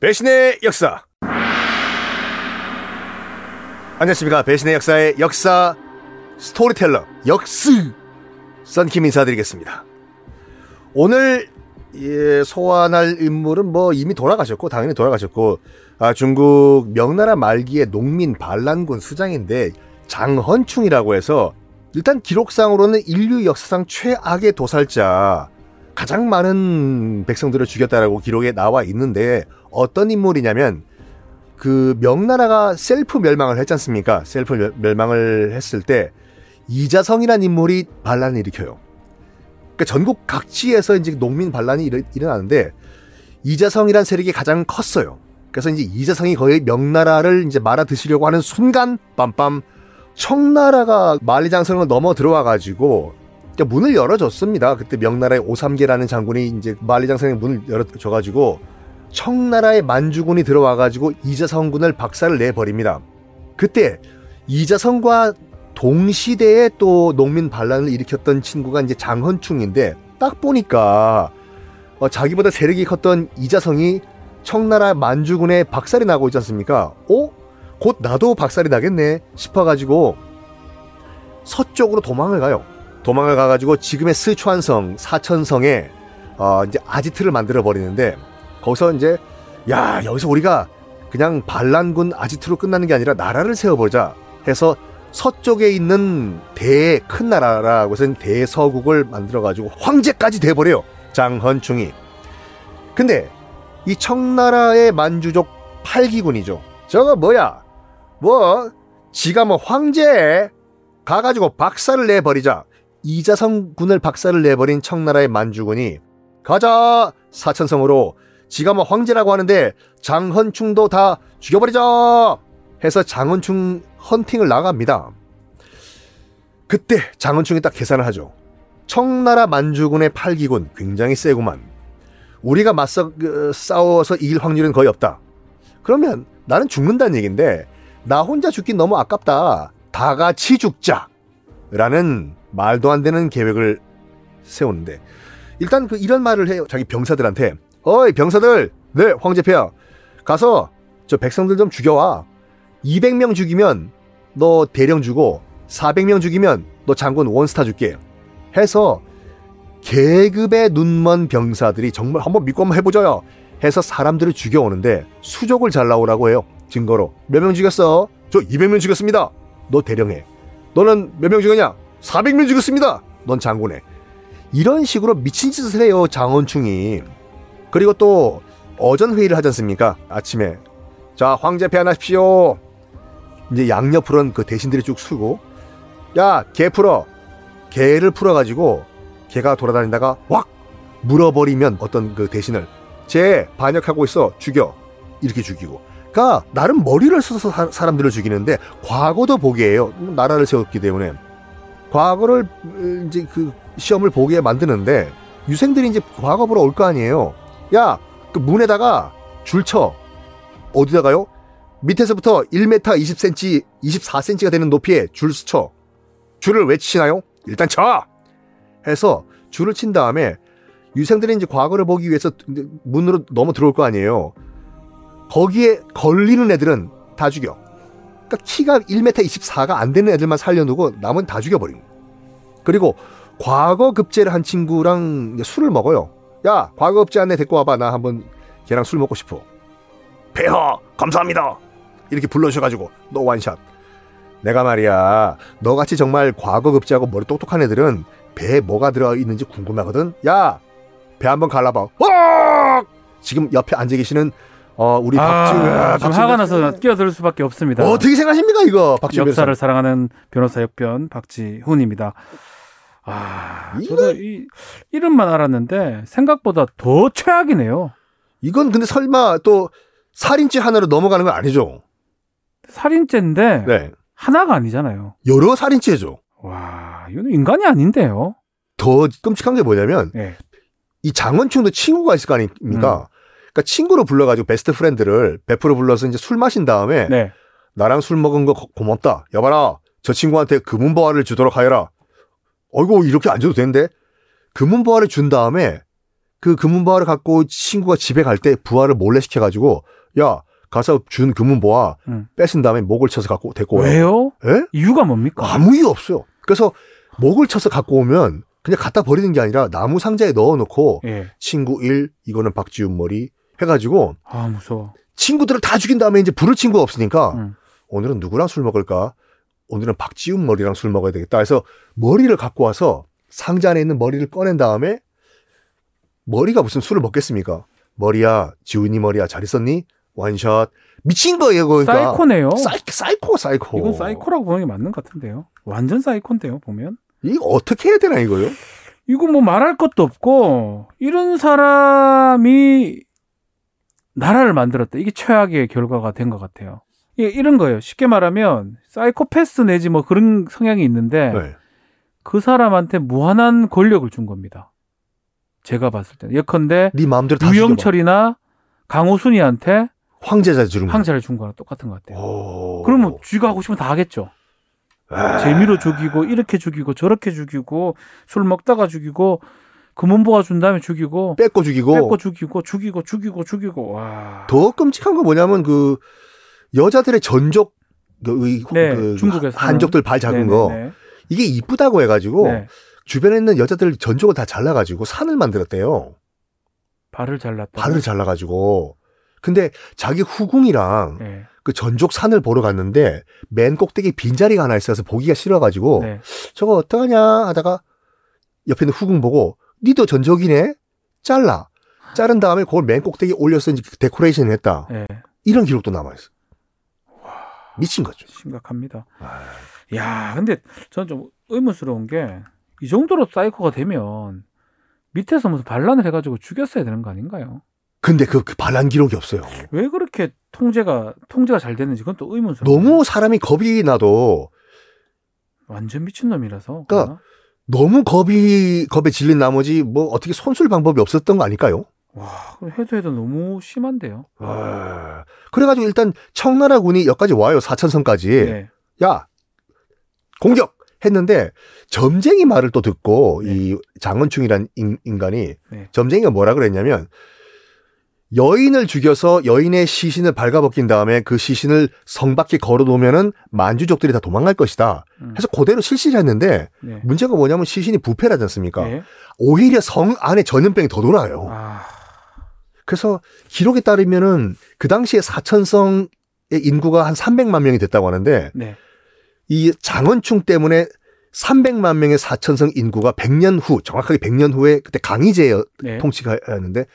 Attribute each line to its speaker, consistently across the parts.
Speaker 1: 배신의 역사. 안녕하십니까. 배신의 역사의 역사 스토리텔러 역스 썬킴 인사드리겠습니다. 오늘 예, 소환할 인물은 뭐 이미 돌아가셨고 당연히 돌아가셨고 아, 중국 명나라 말기의 농민 반란군 수장인데 장헌충이라고 해서 일단 기록상으로는 인류 역사상 최악의 도살자 가장 많은 백성들을 죽였다라고 기록에 나와 있는데 어떤 인물이냐면 그 명나라가 셀프 멸망을 했지 않습니까? 셀프 멸망을 했을 때 이자성이라는 인물이 반란을 일으켜요. 그러니까 전국 각지에서 이제 농민 반란이 일어나는데 이자성이란 세력이 가장 컸어요. 그래서 이제 이자성이 거의 명나라를 이제 말아 드시려고 하는 순간 빰빰 청나라가 만리장성을 넘어 들어와 가지고 문을 열어줬습니다. 그때 명나라의 오삼계라는 장군이 이제 만리장성의 문을 열어줘가지고 청나라의 만주군이 들어와가지고 이자성군을 박살을 내버립니다. 그때 이자성과 동시대에 또 농민 반란을 일으켰던 친구가 이제 장헌충인데 딱 보니까 어, 자기보다 세력이 컸던 이자성이 청나라 만주군에 박살이 나고 있지 않습니까? 어? 곧 나도 박살이 나겠네 싶어가지고 서쪽으로 도망을 가요. 도망을 가가지고 지금의 스촨성, 사천성에 어, 이제 아지트를 만들어 버리는데 거기서 이제 야 여기서 우리가 그냥 반란군 아지트로 끝나는 게 아니라 나라를 세워보자 해서 서쪽에 있는 대 큰 나라라고 해서 대서국을 만들어가지고 황제까지 돼버려요. 장헌충이. 근데 이 청나라의 만주족 8기군이죠. 저거 뭐야? 뭐 지가 뭐 황제 가가지고 박살을 내버리자. 이자성 군을 박살을 내버린 청나라의 만주군이 가자 사천성으로 지가 뭐 황제라고 하는데 장헌충도 다 죽여버리자 해서 장헌충 헌팅을 나갑니다. 그때 장헌충이 딱 계산을 하죠. 청나라 만주군의 8기군 굉장히 세구만. 우리가 맞서 그, 싸워서 이길 확률은 거의 없다. 그러면 나는 죽는다는 얘기인데 나 혼자 죽긴 너무 아깝다. 다 같이 죽자. 라는 말도 안 되는 계획을 세우는데 일단 그 이런 말을 해요. 자기 병사들한테. 어이 병사들. 네 황제폐하. 가서 저 백성들 좀 죽여와. 200명 죽이면 너 대령 주고 400명 죽이면 너 장군 원스타 줄게. 해서 계급의 눈먼 병사들이 정말 한번 믿고 한번 해보자요. 해서 사람들을 죽여오는데 수족을 잘 나오라고 해요. 증거로. 몇 명 죽였어? 저 200명 죽였습니다. 너 대령해. 너는 몇 명 죽였냐? 400명 죽였습니다. 넌 장군해. 이런 식으로 미친 짓을 해요. 장원충이. 그리고 또 어전 회의를 하지 않습니까? 아침에. 자, 황제 폐하하십시오. 이제 양옆으로는 그 대신들이 쭉 쓰고 야, 개 풀어. 개를 풀어 가지고 개가 돌아다니다가 확 물어버리면 어떤 그 대신을 쟤 반역하고 있어 죽여 이렇게 죽이고 가 나름 머리를 써서 사, 사람들을 죽이는데 과거도 보게 해요 나라를 세웠기 때문에 과거를 이제 그 시험을 보게 만드는데 유생들이 이제 과거 보러 올 거 아니에요 야 그 문에다가 줄 쳐 어디다가요 밑에서부터 1m 20cm, 24cm가 되는 높이에 줄 쳐. 줄을 왜 치나요? 일단 쳐! 해서 줄을 친 다음에 유생들이 이제 과거를 보기 위해서 문으로 넘어 들어올 거 아니에요. 거기에 걸리는 애들은 다 죽여. 그러니까 키가 1m 24가 안 되는 애들만 살려두고 남은 다 죽여버린 거예요. 그리고 과거 급제를 한 친구랑 술을 먹어요. 야, 과거 급제 안에 데리고 와봐. 나 한번 걔랑 술 먹고 싶어. 폐하, 감사합니다. 이렇게 불러주셔가지고 너 원샷. 내가 말이야 너같이 정말 과거 급제하고 머리 똑똑한 애들은 배에 뭐가 들어있는지 궁금하거든. 야 배 한번 갈라봐. 어! 지금 옆에 앉아 계시는 어 우리
Speaker 2: 아,
Speaker 1: 박지훈
Speaker 2: 아, 좀 화가 나서 끼어들 수밖에 없습니다.
Speaker 1: 어떻게 생각하십니까 이거 박지훈
Speaker 2: 역사를 변호사. 사랑하는 변호사 역변 박지훈입니다. 아, 저도 이 이름만 알았는데 생각보다 더 최악이네요.
Speaker 1: 이건 근데 설마 또 살인죄 하나로 넘어가는 건 아니죠?
Speaker 2: 살인죄인데 네. 하나가 아니잖아요.
Speaker 1: 여러 살인죄죠.
Speaker 2: 와, 이거는 인간이 아닌데요.
Speaker 1: 더 끔찍한 게 뭐냐면 네. 이 장헌충도 친구가 있을 거 아닙니까? 음. 그러니까 친구로 불러가지고 best friend를 베프로 불러서 이제 술 마신 다음에 네. 나랑 술 먹은 거 고맙다. 여봐라, 저 친구한테 금은보화를 주도록 하여라. 어이구 이렇게 안 줘도 되는데 금은보화를 준 다음에 그 금은보화를 갖고 친구가 집에 갈 때 부화를 몰래 시켜가지고 야 가서 준 금은보화
Speaker 2: 음.
Speaker 1: 뺏은 다음에 목을 쳐서 갖고 데리고 와요.
Speaker 2: 왜요?
Speaker 1: 예?
Speaker 2: 이유가 뭡니까?
Speaker 1: 아무 이유 없어요. 그래서 목을 쳐서 갖고 오면 그냥 갖다 버리는 게 아니라 나무 상자에 넣어놓고
Speaker 2: 예.
Speaker 1: 친구 1 이거는 박지훈 머리 해가지고
Speaker 2: 아 무서워.
Speaker 1: 친구들을 다 죽인 다음에 이제 부를 친구가 없으니까
Speaker 2: 음.
Speaker 1: 오늘은 누구랑 술 먹을까? 오늘은 박지훈 머리랑 술 먹어야 되겠다 해서 머리를 갖고 와서 상자 안에 있는 머리를 꺼낸 다음에 머리가 무슨 술을 먹겠습니까? 머리야, 지훈이 머리야, 잘 있었니? 원샷. 미친 거예요, 그러니까.
Speaker 2: 사이코네요.
Speaker 1: 사이, 사이코, 사이코.
Speaker 2: 이건 사이코라고 보는 게 맞는 것 같은데요. 완전 사이코인데요, 보면.
Speaker 1: 이거 어떻게 해야 되나, 이거요?
Speaker 2: 이거 뭐 말할 것도 없고, 이런 사람이 나라를 만들었다. 이게 최악의 결과가 된 것 같아요. 이 이런 거예요. 쉽게 말하면, 사이코패스 내지 뭐 그런 성향이 있는데,
Speaker 1: 네.
Speaker 2: 그 사람한테 무한한 권력을 준 겁니다. 제가 봤을 때는. 예컨대,
Speaker 1: 네 마음대로.
Speaker 2: 유영철이나 강호순이한테
Speaker 1: 황제자 주는 거.
Speaker 2: 황자를 준 거랑 똑같은 것 같아요.
Speaker 1: 오.
Speaker 2: 그러면 쥐가 하고 싶으면 다 하겠죠.
Speaker 1: 아.
Speaker 2: 재미로 죽이고 이렇게 죽이고 저렇게 죽이고 술 먹다가 죽이고 금은보화 준 다음에 죽이고
Speaker 1: 뺏고 죽이고.
Speaker 2: 뺏고 죽이고 죽이고 죽이고 죽이고 와.
Speaker 1: 더 끔찍한 거 뭐냐면 그 여자들의 전족 그, 이-
Speaker 2: 네,
Speaker 1: 그
Speaker 2: 중국에서
Speaker 1: 한족들 발 작은 거
Speaker 2: 네네네.
Speaker 1: 이게 이쁘다고 해가지고
Speaker 2: 네.
Speaker 1: 주변에 있는 여자들 전족을 다 잘라가지고 산을 만들었대요.
Speaker 2: 발을 잘랐다.
Speaker 1: 발을 잘라가지고. 근데 자기 후궁이랑
Speaker 2: 네.
Speaker 1: 그 전족 산을 보러 갔는데 맨 꼭대기 빈자리가 하나 있어서 보기가 싫어가지고
Speaker 2: 네.
Speaker 1: 저거 어떡하냐 하다가 옆에 있는 후궁 보고 니도 전족이네 잘라 자른 다음에 그걸 맨 꼭대기 올려서 이제 데코레이션 했다
Speaker 2: 네.
Speaker 1: 이런 기록도 남아있어 미친 거죠
Speaker 2: 심각합니다.
Speaker 1: 아,
Speaker 2: 야, 근데 저는 좀 의문스러운 게 이 정도로 사이코가 되면 밑에서 무슨 반란을 해가지고 죽였어야 되는 거 아닌가요?
Speaker 1: 근데 그, 그 반란 기록이 없어요
Speaker 2: 왜 그렇게 통제가 통제가 잘 됐는지 그건 또 의문스러워.
Speaker 1: 너무 사람이 겁이 나도
Speaker 2: 완전 미친 놈이라서.
Speaker 1: 그러니까 너무 겁이 겁에 질린 나머지 뭐 어떻게 손쓸 방법이 없었던 거 아닐까요?
Speaker 2: 와, 해도 해도 너무 심한데요.
Speaker 1: 아, 그래가지고 일단 청나라 군이 여기까지 와요 사천성까지
Speaker 2: 네.
Speaker 1: 야 공격 했는데 점쟁이 말을 또 듣고
Speaker 2: 네.
Speaker 1: 이 장원충이란 인, 인간이
Speaker 2: 네.
Speaker 1: 점쟁이가 뭐라 그랬냐면 여인을 죽여서 여인의 시신을 발가벗긴 다음에 그 시신을 성 밖에 걸어놓으면은 만주족들이 다 도망갈 것이다.
Speaker 2: 음.
Speaker 1: 해서 그대로 실시를 했는데
Speaker 2: 네.
Speaker 1: 문제가 뭐냐면 시신이 부패하지 않습니까?
Speaker 2: 네.
Speaker 1: 오히려 성 안에 전염병이 더 돌아요.
Speaker 2: 아,
Speaker 1: 그래서 기록에 따르면은 그 당시에 사천성의 인구가 한 300만 명이 됐다고 하는데
Speaker 2: 네.
Speaker 1: 이 장원충 때문에 300만 명의 사천성 인구가 100년 후, 정확하게 100년 후에 그때 강희제
Speaker 2: 네.
Speaker 1: 통치가였는데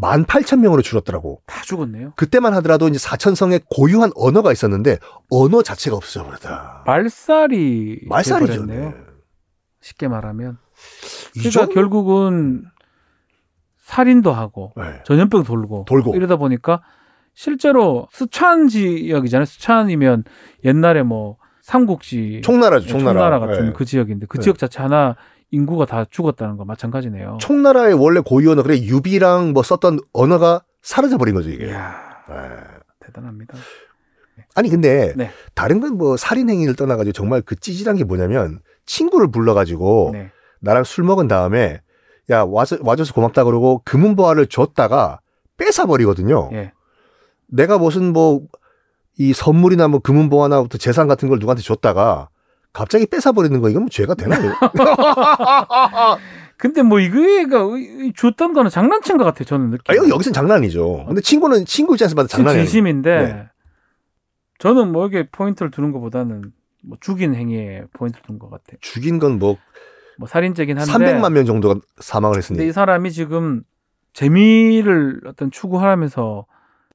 Speaker 1: 18,000명으로 줄었더라고.
Speaker 2: 다 죽었네요.
Speaker 1: 그때만 하더라도 이제 사천성에 고유한 언어가 있었는데 언어 자체가 없어져 버렸다.
Speaker 2: 말살이
Speaker 1: 말살이죠.
Speaker 2: 네. 쉽게 말하면.
Speaker 1: 이
Speaker 2: 그러니까
Speaker 1: 정도-
Speaker 2: 결국은 살인도 하고
Speaker 1: 네.
Speaker 2: 전염병 돌고
Speaker 1: 돌고.
Speaker 2: 이러다 보니까 실제로 스촨 지역이잖아요. 스촨이면 옛날에 뭐 삼국지
Speaker 1: 총나라죠,
Speaker 2: 네,
Speaker 1: 총나라.
Speaker 2: 같은
Speaker 1: 네.
Speaker 2: 그 지역인데 그
Speaker 1: 네.
Speaker 2: 지역 자체 하나 인구가 다 죽었다는 거 마찬가지네요.
Speaker 1: 총나라의 원래 고유 언어, 그래 유비랑 뭐 썼던 언어가 사라져 버린 거죠 이게.
Speaker 2: 이야
Speaker 1: 네.
Speaker 2: 대단합니다.
Speaker 1: 아니 근데
Speaker 2: 네.
Speaker 1: 다른 건 뭐 살인 행위를 떠나가지고 정말 그 찌질한 게 뭐냐면 친구를 불러가지고
Speaker 2: 네.
Speaker 1: 나랑 술 먹은 다음에 야 와서 와줘서 고맙다 그러고 금은 보화를 줬다가 뺏어 버리거든요.
Speaker 2: 예.
Speaker 1: 내가 무슨 뭐 이 선물이나 뭐 금은 보화나 또 재산 같은 걸 누구한테 줬다가 갑자기 뺏어 버리는 거 이건 뭐 죄가 되나요?
Speaker 2: 근데 뭐 이거가 줬던 거는 장난친 것 같아요. 저는 느낌.
Speaker 1: 아, 여기 여기선 장난이죠. 근데 친구는 친구 입장에서 봐도 장난이.
Speaker 2: 진심인데
Speaker 1: 네.
Speaker 2: 저는 뭐 이게 포인트를 두는 것보다는 뭐 죽인 행위에 포인트를 둔 것 같아요.
Speaker 1: 죽인 건뭐
Speaker 2: 뭐 살인죄긴 한데
Speaker 1: 300만 명 정도가 사망을
Speaker 2: 근데 이
Speaker 1: 했으니
Speaker 2: 사람이 지금 재미를 어떤 추구하면서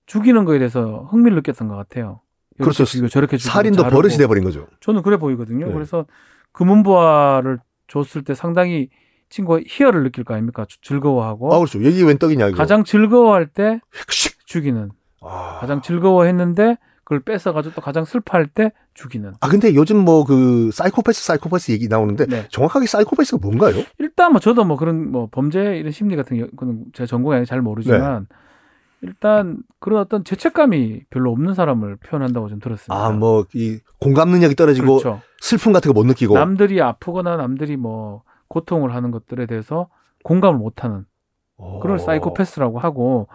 Speaker 2: 죽이는 거에 대해서 흥미를 느꼈던 것 같아요.
Speaker 1: 그렇죠.
Speaker 2: 죽이고 저렇게 죽이고
Speaker 1: 살인도
Speaker 2: 자르고.
Speaker 1: 버릇이 돼버린 거죠.
Speaker 2: 저는 그래 보이거든요.
Speaker 1: 네.
Speaker 2: 그래서 금은보화를 줬을 때 상당히 친구가 희열을 느낄 거 아닙니까? 주- 즐거워하고
Speaker 1: 아 그렇죠. 여기 웬 떡이냐 이거.
Speaker 2: 어? 가장 즐거워할 때
Speaker 1: 휙!
Speaker 2: 죽이는
Speaker 1: 아.
Speaker 2: 가장 즐거워했는데 그걸 뺏어가지고 또 가장 슬퍼할 때 죽이는.
Speaker 1: 아 근데 요즘 뭐 그 사이코패스 사이코패스 얘기 나오는데
Speaker 2: 네.
Speaker 1: 정확하게 사이코패스가 뭔가요?
Speaker 2: 일단 뭐 저도 뭐 그런 뭐 범죄 이런 심리 같은 거는 제 전공이 아니라 잘 모르지만
Speaker 1: 네.
Speaker 2: 일단 그런 어떤 죄책감이 별로 없는 사람을 표현한다고 좀 들었습니다.
Speaker 1: 아 뭐 이 공감 능력이 떨어지고
Speaker 2: 그렇죠.
Speaker 1: 슬픔 같은 거 못 느끼고
Speaker 2: 남들이 아프거나 남들이 뭐 고통을 하는 것들에 대해서 공감을 못 하는 그걸
Speaker 1: 어.
Speaker 2: 사이코패스라고 하고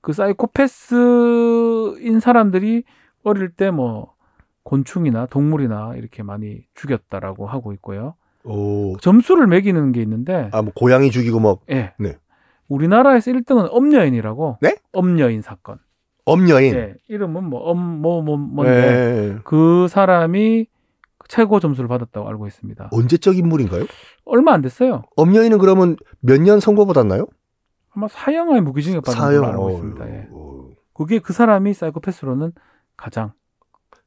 Speaker 2: 그 사이코패스인 사람들이 어릴 때 뭐 곤충이나 동물이나 이렇게 많이 죽였다라고 하고 있고요.
Speaker 1: 오.
Speaker 2: 점수를 매기는 게 있는데
Speaker 1: 아, 뭐 고양이 죽이고 뭐
Speaker 2: 예.
Speaker 1: 네.
Speaker 2: 우리나라에서 1등은 엄여인이라고.
Speaker 1: 네?
Speaker 2: 엄여인 사건.
Speaker 1: 엄여인.
Speaker 2: 예. 이름은 뭐 엄뭐뭐 뭔데
Speaker 1: 예.
Speaker 2: 그 사람이 최고 점수를 받았다고 알고 있습니다.
Speaker 1: 언제적 인물인가요?
Speaker 2: 얼마 안 됐어요.
Speaker 1: 엄여인은 그러면 몇 년 선고 받았나요?
Speaker 2: 아마 사형의 무기징역 받은 걸로 알고 있습니다. 예.
Speaker 1: 어.
Speaker 2: 그게 그 사람이 사이코패스로는 가장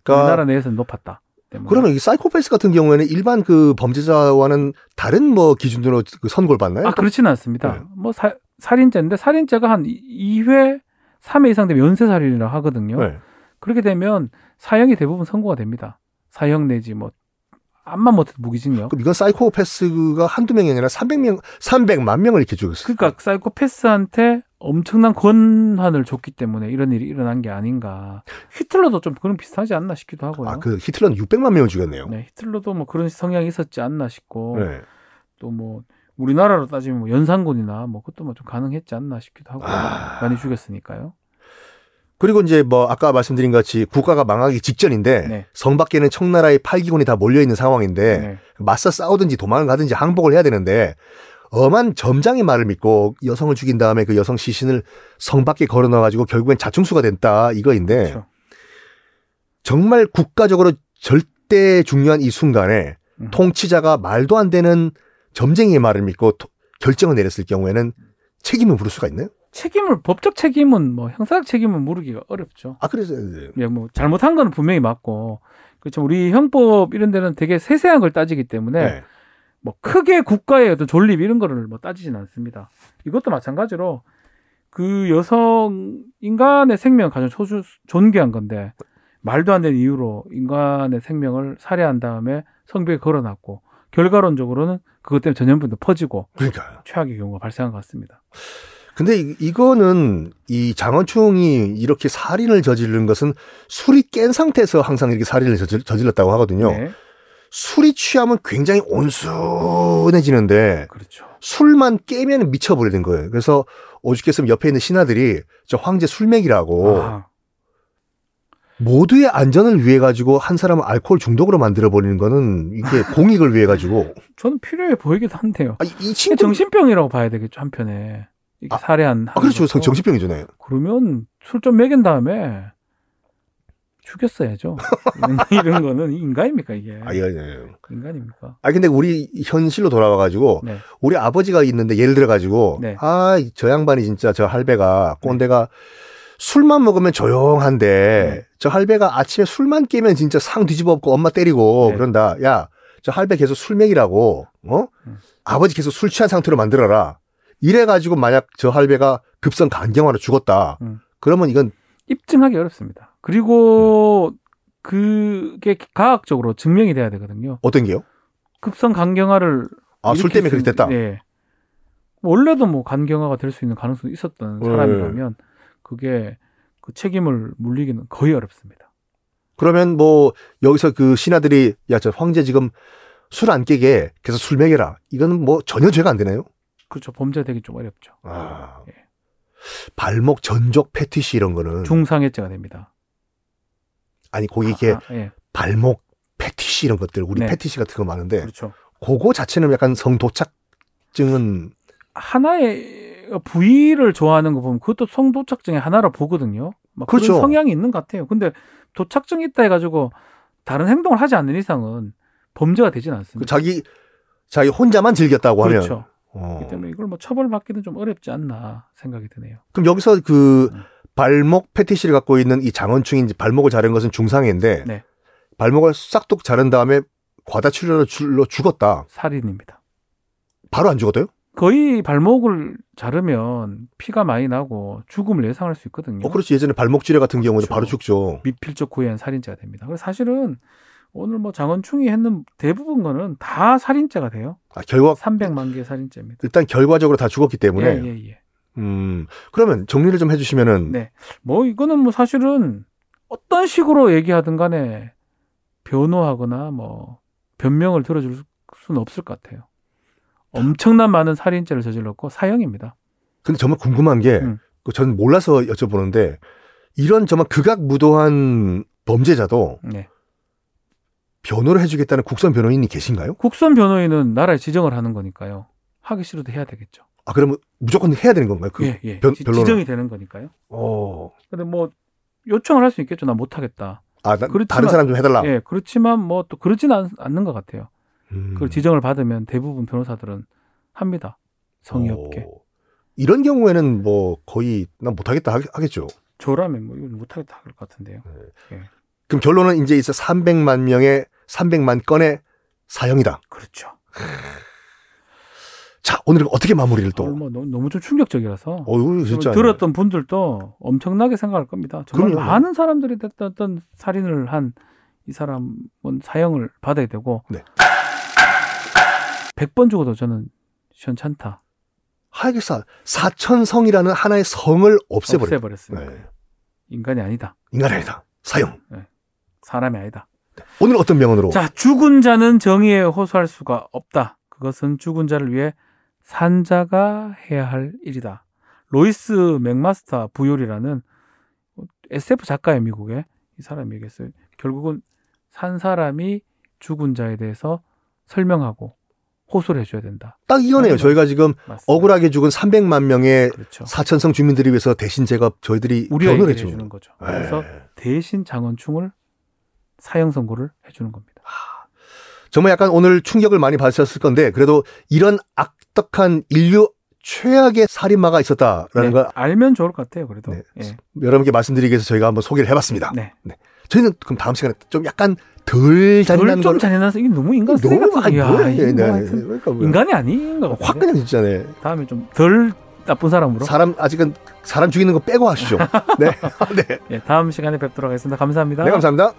Speaker 1: 그러니까
Speaker 2: 우리나라 내에서는 높았다. 때문에.
Speaker 1: 그러면 이 사이코패스 같은 경우에는 일반 그 범죄자와는 다른 뭐 기준으로 그 선고를 받나요?
Speaker 2: 아 그렇지는 않습니다.
Speaker 1: 네.
Speaker 2: 뭐 사, 살인죄인데 살인죄가 한 2회 3회 이상 되면 연쇄살인이라 하거든요.
Speaker 1: 네.
Speaker 2: 그렇게 되면 사형이 대부분 선고가 됩니다. 사형 내지 뭐 암만 못해도 무기징역.
Speaker 1: 그럼 이건 사이코패스가 한두 명이 아니라 300명, 300만 명을 이렇게 죽였어요.
Speaker 2: 그러니까 사이코패스한테 엄청난 권한을 줬기 때문에 이런 일이 일어난 게 아닌가. 히틀러도 좀 그런 비슷하지 않나 싶기도 하고요.
Speaker 1: 아, 그 히틀러는 600만 명을 죽였네요.
Speaker 2: 네, 히틀러도 뭐 그런 성향이 있었지 않나 싶고
Speaker 1: 네.
Speaker 2: 또뭐 우리나라로 따지면 뭐 연산군이나 뭐 그것도 뭐 좀 가능했지 않나 싶기도 하고
Speaker 1: 아.
Speaker 2: 많이 죽였으니까요.
Speaker 1: 그리고 이제 뭐 아까 말씀드린 것 같이 국가가 망하기 직전인데
Speaker 2: 네.
Speaker 1: 성 밖에는 청나라의 팔기군이 다 몰려 있는 상황인데
Speaker 2: 네.
Speaker 1: 맞서 싸우든지 도망을 가든지 항복을 해야 되는데 엄한 점장의 말을 믿고 여성을 죽인 다음에 그 여성 시신을 성 밖에 걸어놔 가지고 결국엔 자충수가 됐다 이거인데
Speaker 2: 그렇죠.
Speaker 1: 정말 국가적으로 절대 중요한 이 순간에
Speaker 2: 음.
Speaker 1: 통치자가 말도 안 되는 점쟁이의 말을 믿고 토- 결정을 내렸을 경우에는 책임을 물을 수가 있나요?
Speaker 2: 책임을 법적 책임은 뭐 형사적 책임은 물으기가 어렵죠.
Speaker 1: 아 그래서 이제
Speaker 2: 예, 뭐 잘못한 거는 분명히 맞고 그렇죠. 우리 형법 이런 데는 되게 세세한 걸 따지기 때문에
Speaker 1: 네.
Speaker 2: 뭐 크게 국가의 어떤 존립 이런 거를 뭐 따지진 않습니다. 이것도 마찬가지로 그 여성 인간의 생명 가장 소주 존귀한 건데 말도 안 되는 이유로 인간의 생명을 살해한 다음에 성벽에 걸어놨고 결과론적으로는 그것 때문에 전염병도 퍼지고
Speaker 1: 그러니까
Speaker 2: 최악의 경우가 발생한 것 같습니다.
Speaker 1: 근데 이- 이거는 이 장원충이 이렇게 살인을 저지른 것은 술이 깬 상태에서 항상 이렇게 살인을 저질, 저질렀다고 하거든요.
Speaker 2: 네,
Speaker 1: 술이 취하면 굉장히 온순해지는데
Speaker 2: 그렇죠.
Speaker 1: 술만 깨면 미쳐버리는 거예요. 그래서 오죽했으면 옆에 있는 신하들이 저 황제 술맥이라고
Speaker 2: 아,
Speaker 1: 모두의 안전을 위해 가지고 한 사람을 알코올 중독으로 만들어 버리는 거는 이게 공익을 위해 가지고
Speaker 2: 저는 필요해 보이기도 한데요.
Speaker 1: 아, 이
Speaker 2: 이게
Speaker 1: 친구
Speaker 2: 정신병이라고 봐야 되겠죠 한편에 이렇게
Speaker 1: 아,
Speaker 2: 살해한
Speaker 1: 아 그렇죠
Speaker 2: 것도.
Speaker 1: 정신병이죠, 네.
Speaker 2: 그러면 술 좀 먹인 다음에 죽였어야죠. 이런, 거는 인간입니까 이게?
Speaker 1: 아, 예, 예.
Speaker 2: 인간입니까?
Speaker 1: 아 근데 우리 현실로 돌아와 가지고
Speaker 2: 네.
Speaker 1: 우리 아버지가 있는데 예를 들어 가지고
Speaker 2: 네.
Speaker 1: 아저 양반이 진짜 저 할배가 꼰대가 술만 먹으면 조용한데
Speaker 2: 네.
Speaker 1: 저 할배가 아침에 술만 깨면 진짜 상 뒤집어 엎고 엄마 때리고
Speaker 2: 네.
Speaker 1: 그런다. 야, 저 할배 계속 술 먹이라고. 어?
Speaker 2: 음.
Speaker 1: 아버지 계속 술 취한 상태로 만들어라. 이래 가지고 만약 저 할배가 급성 간경화로 죽었다.
Speaker 2: 음.
Speaker 1: 그러면 이건
Speaker 2: 입증하기 어렵습니다. 그리고 그게 과학적으로 증명이 돼야 되거든요.
Speaker 1: 어떤 게요?
Speaker 2: 급성 간경화를
Speaker 1: 아, 술 때문에 그렇게 됐다.
Speaker 2: 네. 원래도 뭐 간경화가 될 수 있는 가능성이 있었던
Speaker 1: 네.
Speaker 2: 사람이라면 그게 그 책임을 물리기는 거의 어렵습니다.
Speaker 1: 그러면 뭐 여기서 그 신하들이 야, 저 황제 지금 술 안 깨게 계속 술 먹여라. 이거는 뭐 전혀 죄가 안 되나요?
Speaker 2: 그렇죠. 범죄 되기 좀 어렵죠.
Speaker 1: 아.
Speaker 2: 예.
Speaker 1: 발목 전족 패티시 이런 거는
Speaker 2: 중상해죄가 됩니다.
Speaker 1: 아니 거기 이게
Speaker 2: 아, 아, 예.
Speaker 1: 발목 패티시 이런 것들 우리
Speaker 2: 네.
Speaker 1: 패티시 같은 거 많은데
Speaker 2: 그렇죠.
Speaker 1: 그거 자체는 약간 성도착증은
Speaker 2: 하나의 부위를 좋아하는 거 보면 그것도 성도착증의 하나라 보거든요. 막
Speaker 1: 그렇죠.
Speaker 2: 성향이 있는 것 같아요. 근데 도착증이 있다 해가지고 다른 행동을 하지 않는 이상은 범죄가
Speaker 1: 그
Speaker 2: 않습니다.
Speaker 1: 자기 자기 혼자만 즐겼다고 하면
Speaker 2: 그렇죠.
Speaker 1: 어.
Speaker 2: 그렇기 때문에 이걸 뭐 처벌받기는 좀 어렵지 않나 생각이 드네요.
Speaker 1: 그럼 여기서 그
Speaker 2: 음.
Speaker 1: 발목 패티시를 갖고 있는 이 장원충인지 발목을 자른 것은 중상해인데
Speaker 2: 네.
Speaker 1: 발목을 싹둑 자른 다음에 과다출혈로 죽었다.
Speaker 2: 살인입니다.
Speaker 1: 바로 안 죽었대요?
Speaker 2: 거의 발목을 자르면 피가 많이 나고 죽음을 예상할 수 있거든요.
Speaker 1: 어 그렇지 예전에 발목질환 같은 경우는
Speaker 2: 그렇죠.
Speaker 1: 바로 죽죠.
Speaker 2: 미필적 고의한 살인죄가 됩니다. 그래서 사실은 오늘 뭐 장원충이 했는 대부분 거는 다 살인죄가 돼요.
Speaker 1: 아, 결과
Speaker 2: 300만 개의 살인죄입니다.
Speaker 1: 일단 결과적으로 다 죽었기 때문에
Speaker 2: 예, 예, 예.
Speaker 1: 음 그러면 정리를 좀 해 주시면은
Speaker 2: 네. 뭐 이거는 뭐 사실은 어떤 식으로 얘기하든 간에 변호하거나 뭐 변명을 들어줄 수는 없을 것 같아요. 엄청난 많은 살인죄를 저질렀고 사형입니다.
Speaker 1: 근데 정말 궁금한 게,
Speaker 2: 음.
Speaker 1: 그전 몰라서 여쭤보는데, 이런 정말 극악무도한 범죄자도
Speaker 2: 네.
Speaker 1: 변호를 해주겠다는 국선 변호인이 계신가요?
Speaker 2: 국선 변호인은 나라에 지정을 하는 거니까요. 하기 싫어도 해야 되겠죠.
Speaker 1: 아, 그러면 무조건 해야 되는 건가요? 그
Speaker 2: 예, 예.
Speaker 1: 변,
Speaker 2: 지? 지정이 되는 거니까요.
Speaker 1: 어.
Speaker 2: 근데 뭐 요청을 할 수 있겠죠. 나 못하겠다.
Speaker 1: 아, 나,
Speaker 2: 그렇지만-
Speaker 1: 다른 사람 좀 해달라.
Speaker 2: 예, 그렇지만 뭐 또 그렇지는 않, 않는 것 같아요.
Speaker 1: 음.
Speaker 2: 그걸 지정을 받으면 대부분 변호사들은 합니다. 성의 없게.
Speaker 1: 어. 이런 경우에는 뭐 거의 난 못하겠다 하- 하겠죠.
Speaker 2: 저라면 뭐 이건 못하겠다 할 것 같은데요.
Speaker 1: 그럼 결론은 이제 있어 300만 명의 300만 건의 사형이다.
Speaker 2: 그렇죠.
Speaker 1: 자, 오늘은 어떻게 마무리를 또?
Speaker 2: 뭐 너무, 너무 좀 충격적이라서
Speaker 1: 어유 진짜.
Speaker 2: 들었던 분들도 엄청나게 생각할 겁니다. 정말
Speaker 1: 그럼요.
Speaker 2: 많은 사람들이 어떤 살인을 한 이 사람은 사형을 받아야 되고
Speaker 1: 네.
Speaker 2: 100번 죽어도 저는 시원찮다.
Speaker 1: 하야게사 사천성이라는 하나의 성을 없애버려.
Speaker 2: 없애버렸으니까
Speaker 1: 네.
Speaker 2: 인간이 아니다.
Speaker 1: 인간이 아니다. 사형.
Speaker 2: 사람이 아니다.
Speaker 1: 오늘 어떤 명언으로?
Speaker 2: 자, 죽은 자는 정의에 호소할 수가 없다. 그것은 죽은 자를 위해 산자가 해야 할 일이다. 로이스 맥마스터 부율이라는 SF 작가의 미국에 이 사람이 얘기했어요. 결국은 산 사람이 죽은 자에 대해서 설명하고 호소를 해줘야 된다.
Speaker 1: 딱 이거네요. 저희가 지금
Speaker 2: 맞습니다.
Speaker 1: 억울하게 죽은 300만 명의
Speaker 2: 그렇죠.
Speaker 1: 사천성 주민들을 위해서 대신 제가 저희들이 변호를 해주는
Speaker 2: 거죠. 그래서
Speaker 1: 예.
Speaker 2: 대신 장원충을 사형 선고를 해주는 겁니다.
Speaker 1: 정말 약간 오늘 충격을 많이 받으셨을 건데 그래도 이런 악덕한 인류 최악의 살인마가 있었다라는
Speaker 2: 네,
Speaker 1: 걸
Speaker 2: 알면 좋을 것 같아요. 그래도
Speaker 1: 네.
Speaker 2: 예.
Speaker 1: 여러분께 말씀드리기 위해서 저희가 한번 소개를 해봤습니다.
Speaker 2: 네.
Speaker 1: 저희는 그럼 다음 시간에 좀 약간 덜 잔인한 좀걸
Speaker 2: 잔인해서 이게 너무 인간 쓰레기
Speaker 1: 너무
Speaker 2: 같은
Speaker 1: 아니
Speaker 2: 야,
Speaker 1: 뭐야 네,
Speaker 2: 뭐
Speaker 1: 네.
Speaker 2: 하여튼
Speaker 1: 그러니까 뭐
Speaker 2: 인간이 아닌 것
Speaker 1: 확. 그냥 진짜 네.
Speaker 2: 다음에 좀 덜 나쁜 사람으로
Speaker 1: 사람 아직은 사람 죽이는 거 빼고 하시죠. 네. 네.
Speaker 2: 예, 다음 시간에 뵙도록 하겠습니다. 감사합니다.
Speaker 1: 네 감사합니다.